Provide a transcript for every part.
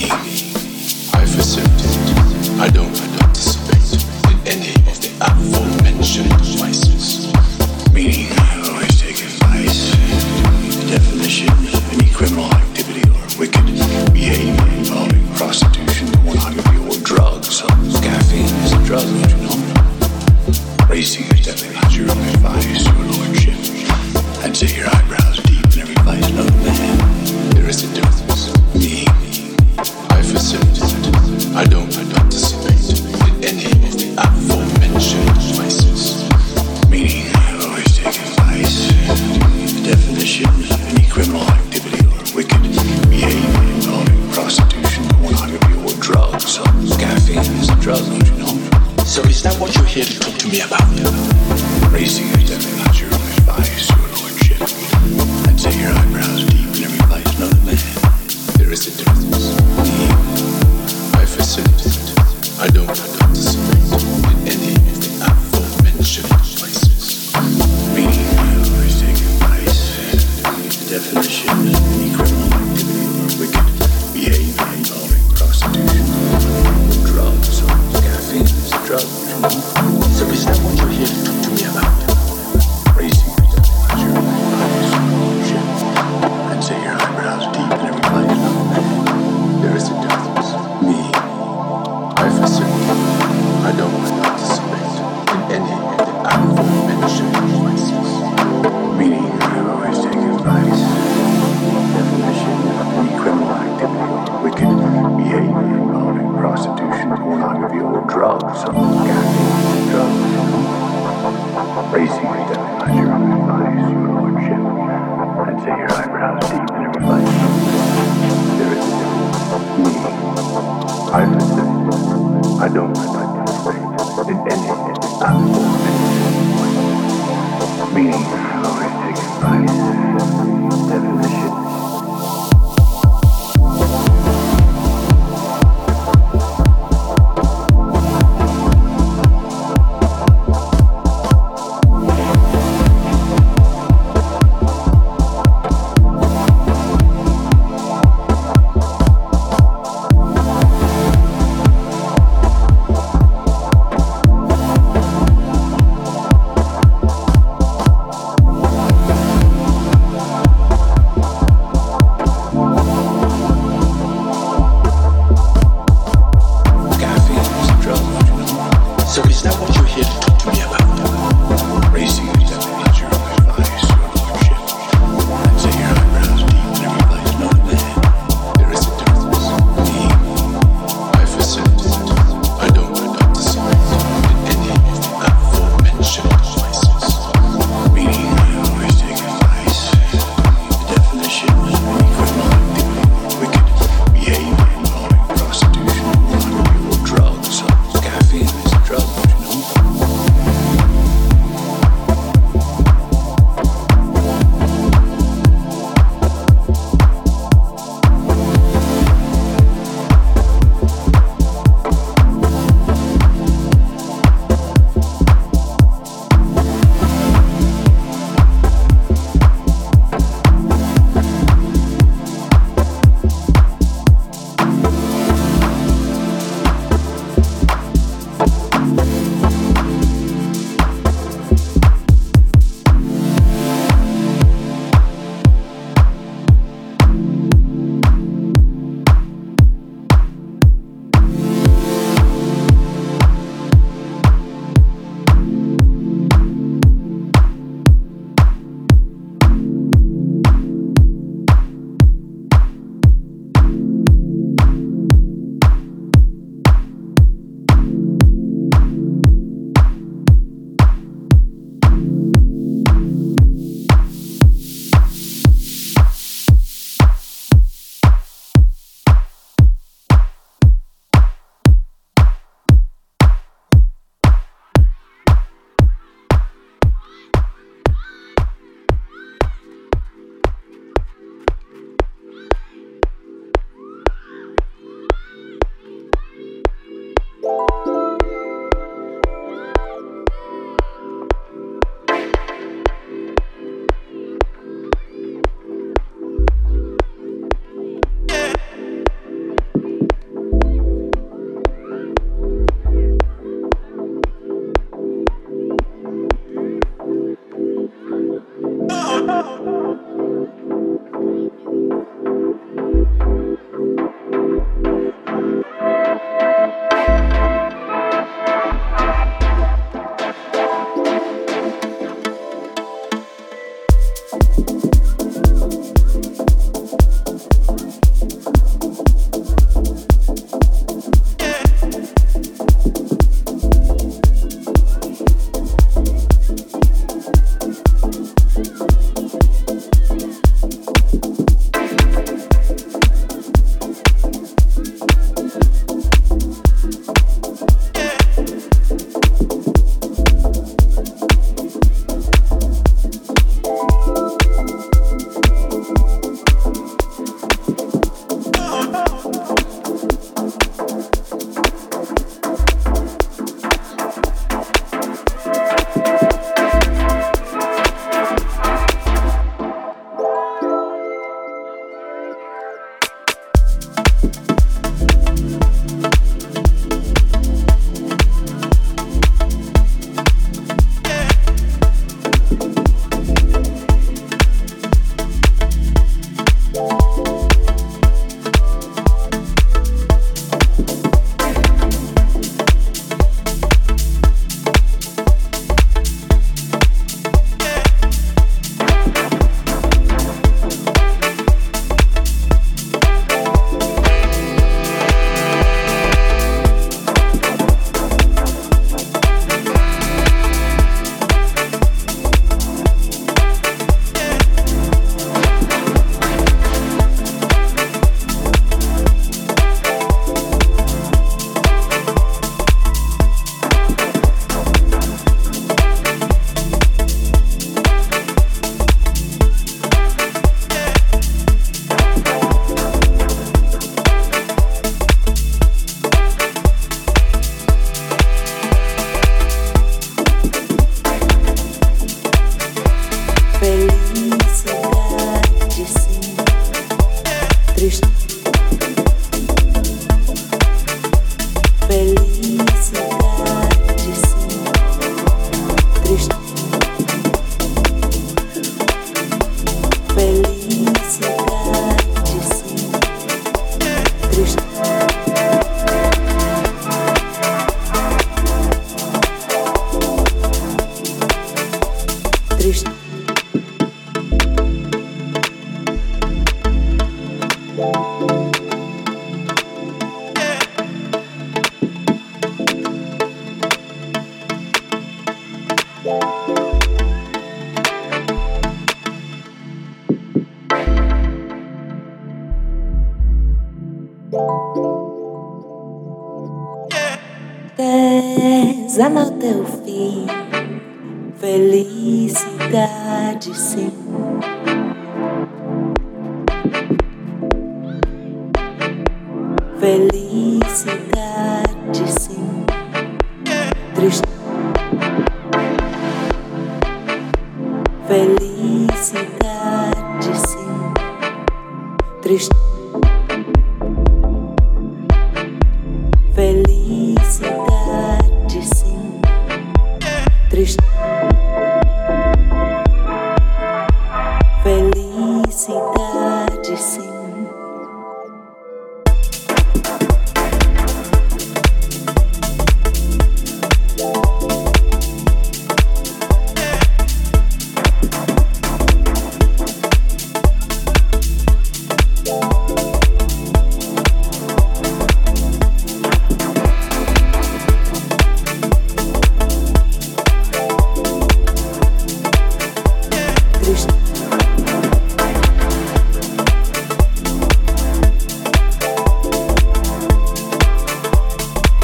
difference. Me, I facilitate. I don't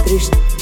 tristeza.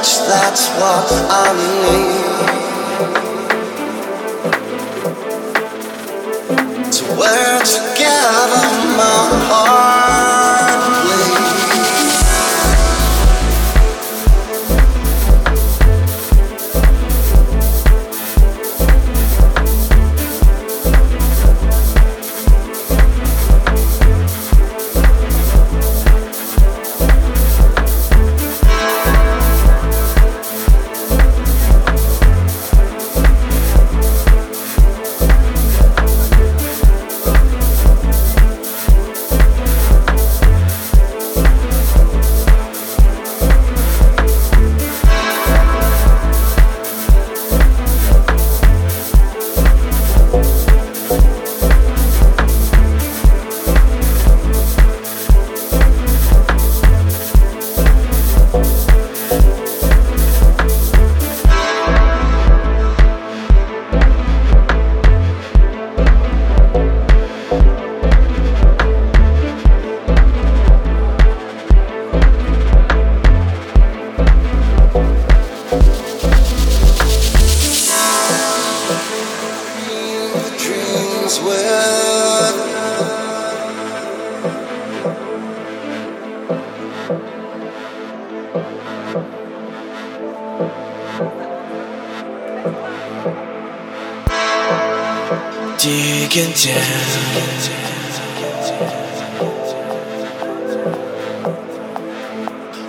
That's what I need. To work together, my heart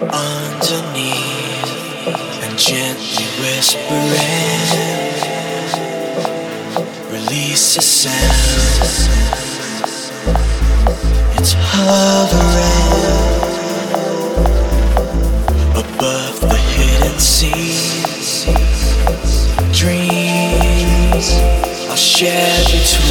underneath and gently whispering release a sound. It's hovering above the hidden scenes. Dreams are shared between.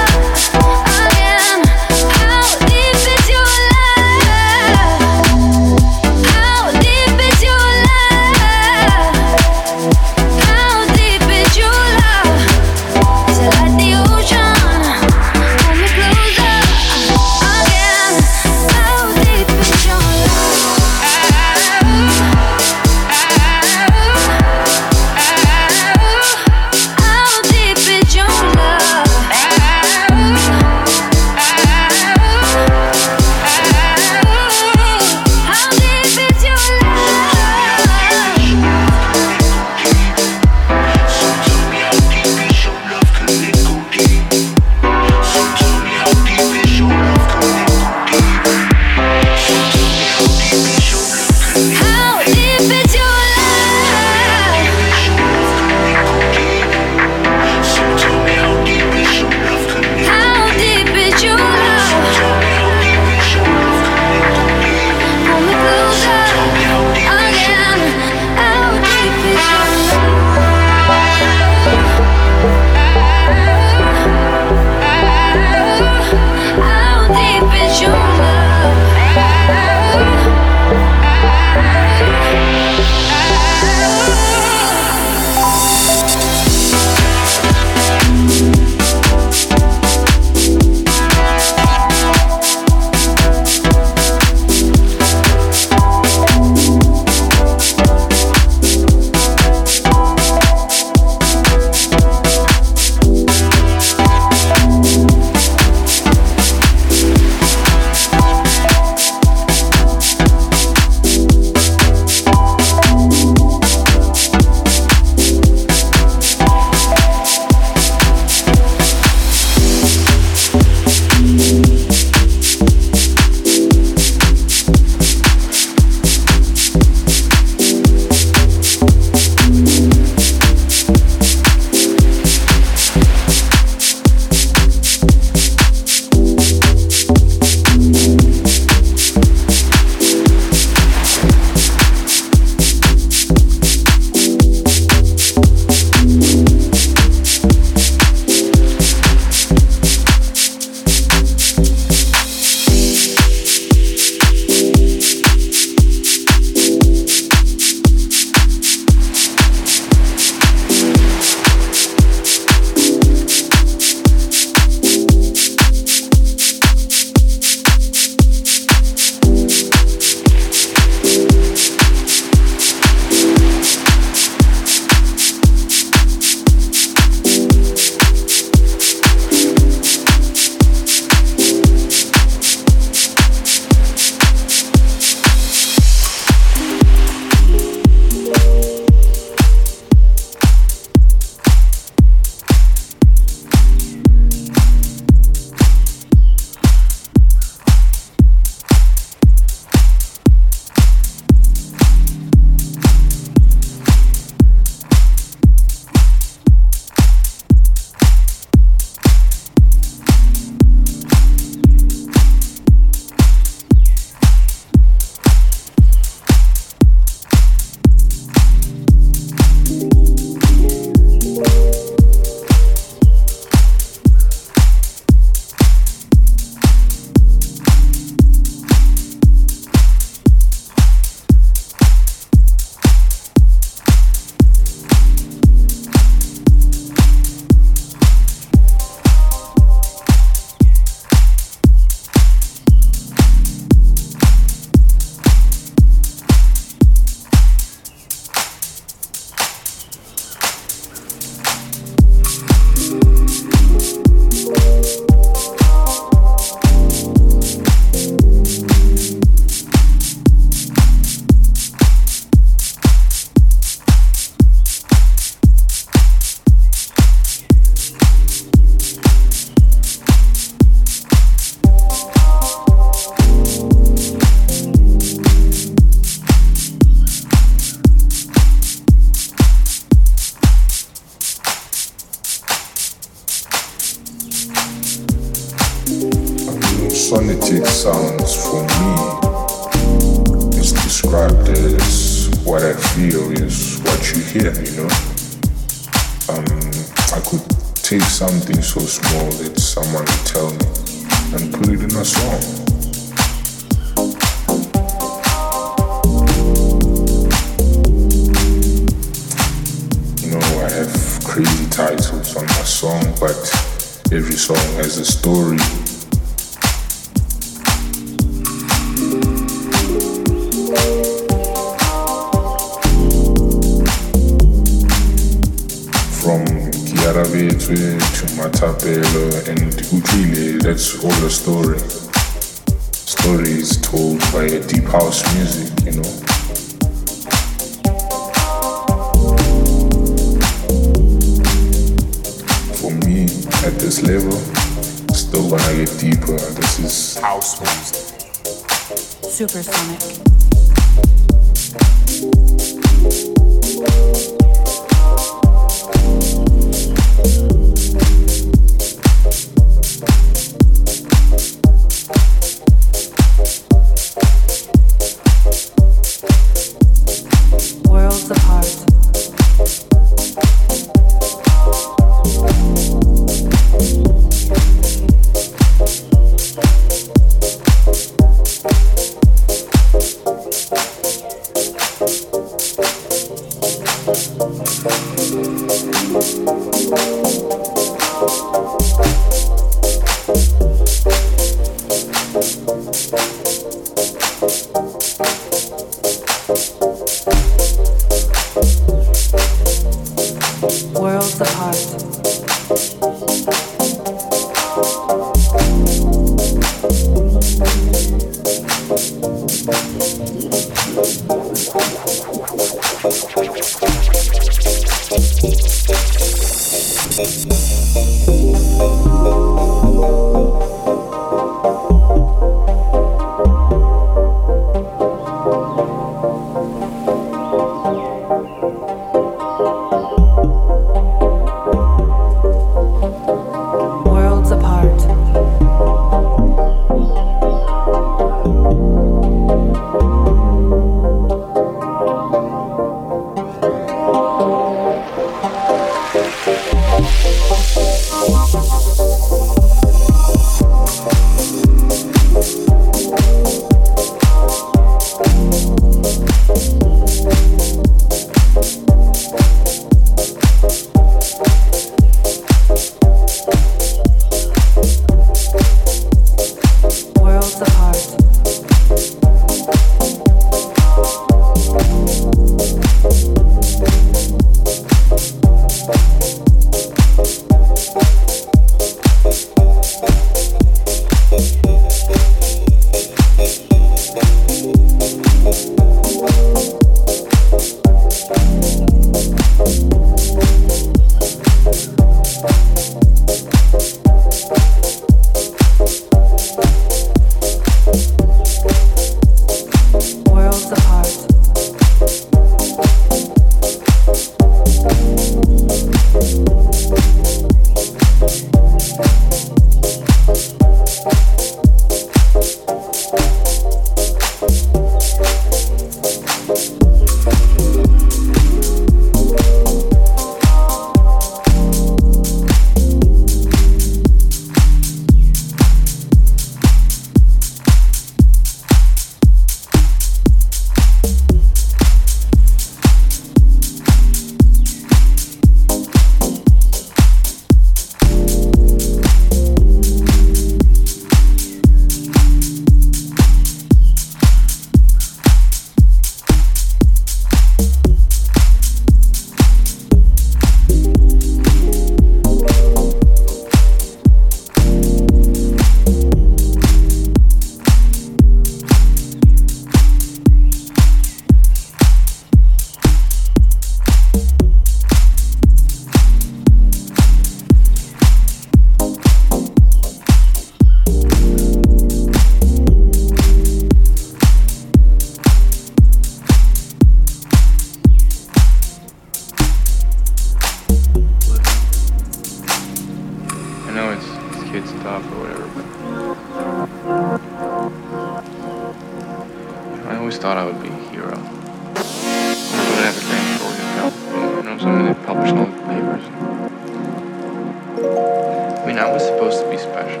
Supposed to be special.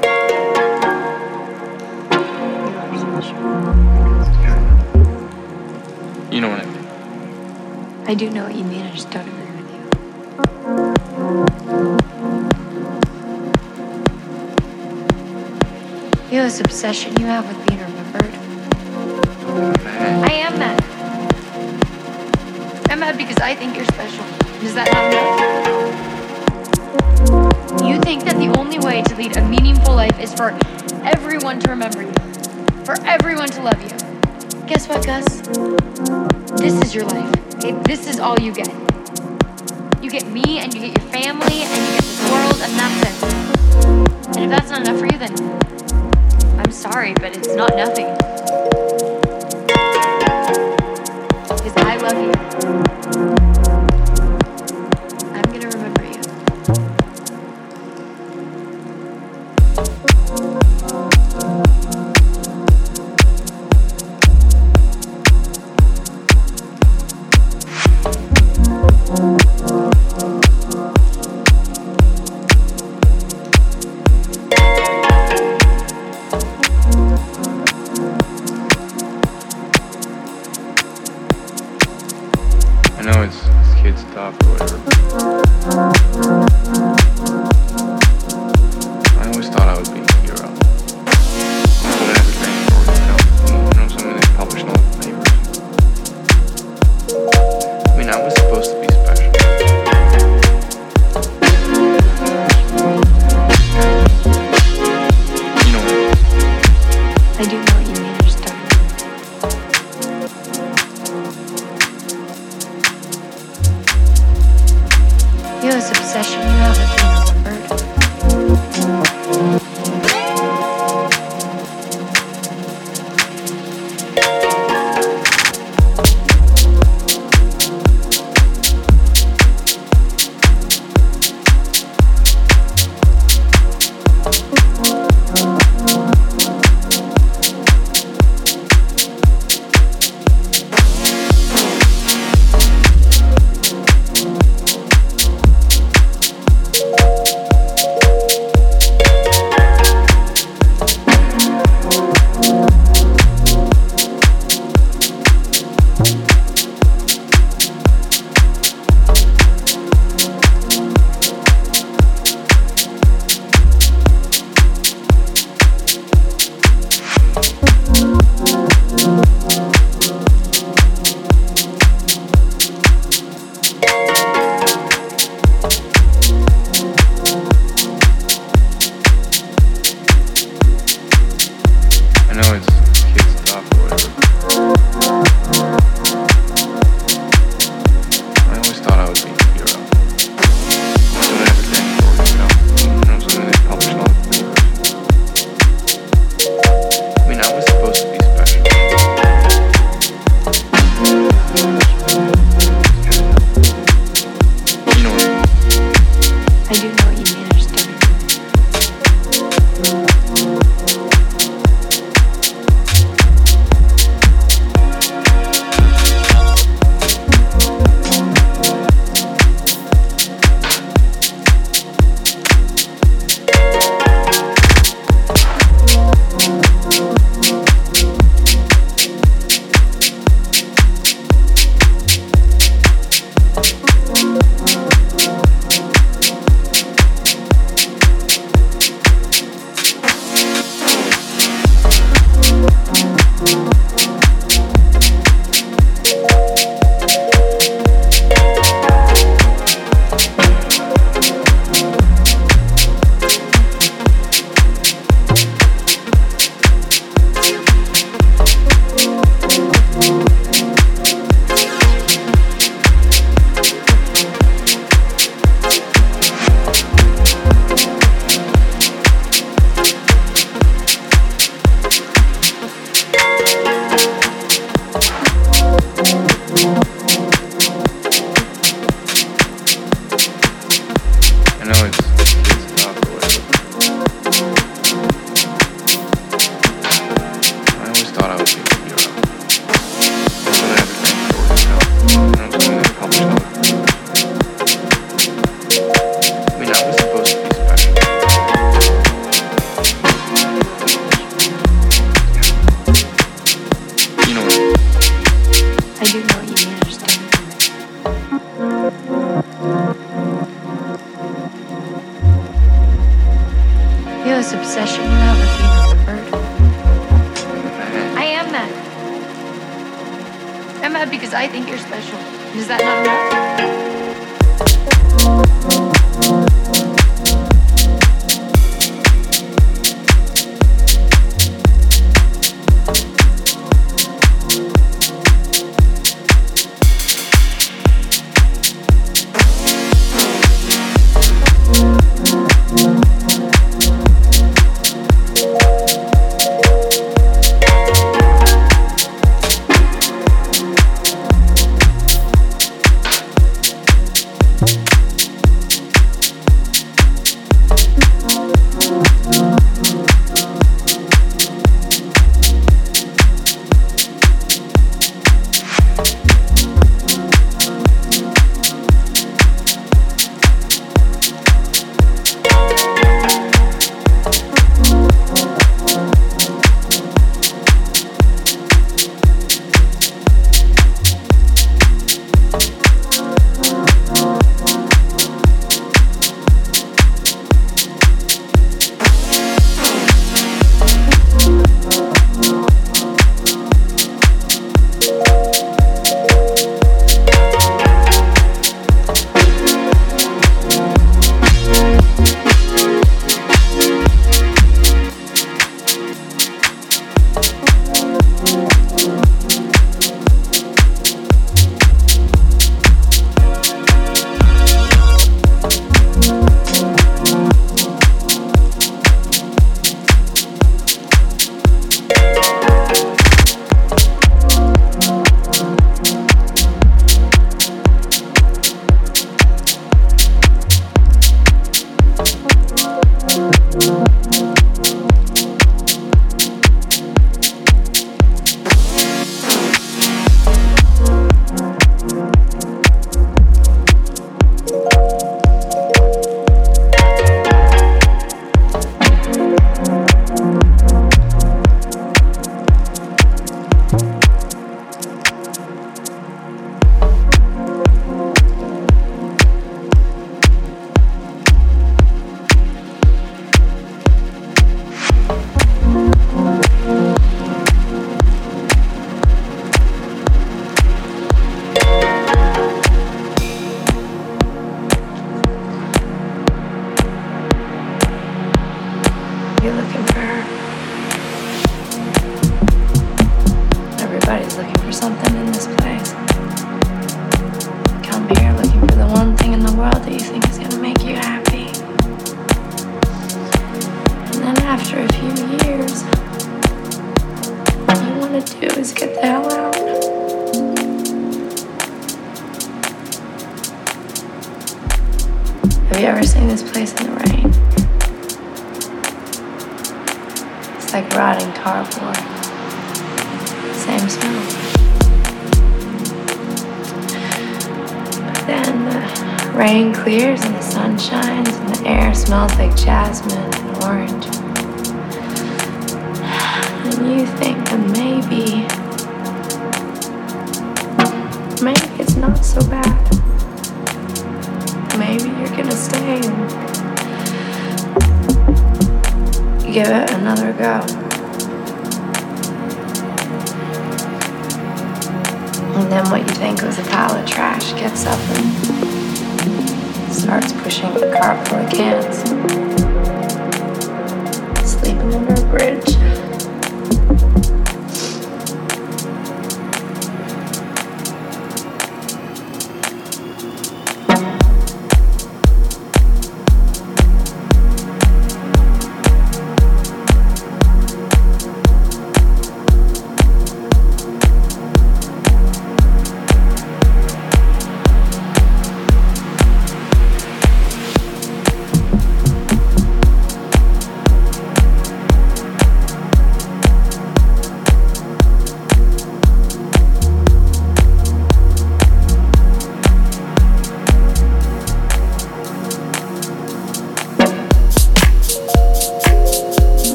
You know what I mean? I do know what you mean, I just don't agree with you. You know this obsession you have with being remembered? I am mad. I'm mad because I think you're special. Is that not enough? Think that the only way to lead a meaningful life is for everyone to remember you, for everyone to love you. Guess what, Gus? This is your life. Okay? This is all you get. You get me, and you get your family, and you get this world, and that's it. And if that's not enough for you, then I'm sorry, but it's not nothing. Because I love you. Your obsession, you have it.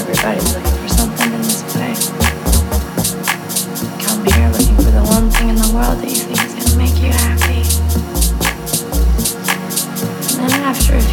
Everybody's looking for something in this place. Come here looking for the one thing in the world that you think is going to make you happy. And then after a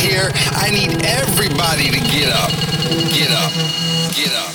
here, I need everybody to get up. Get up. Get up.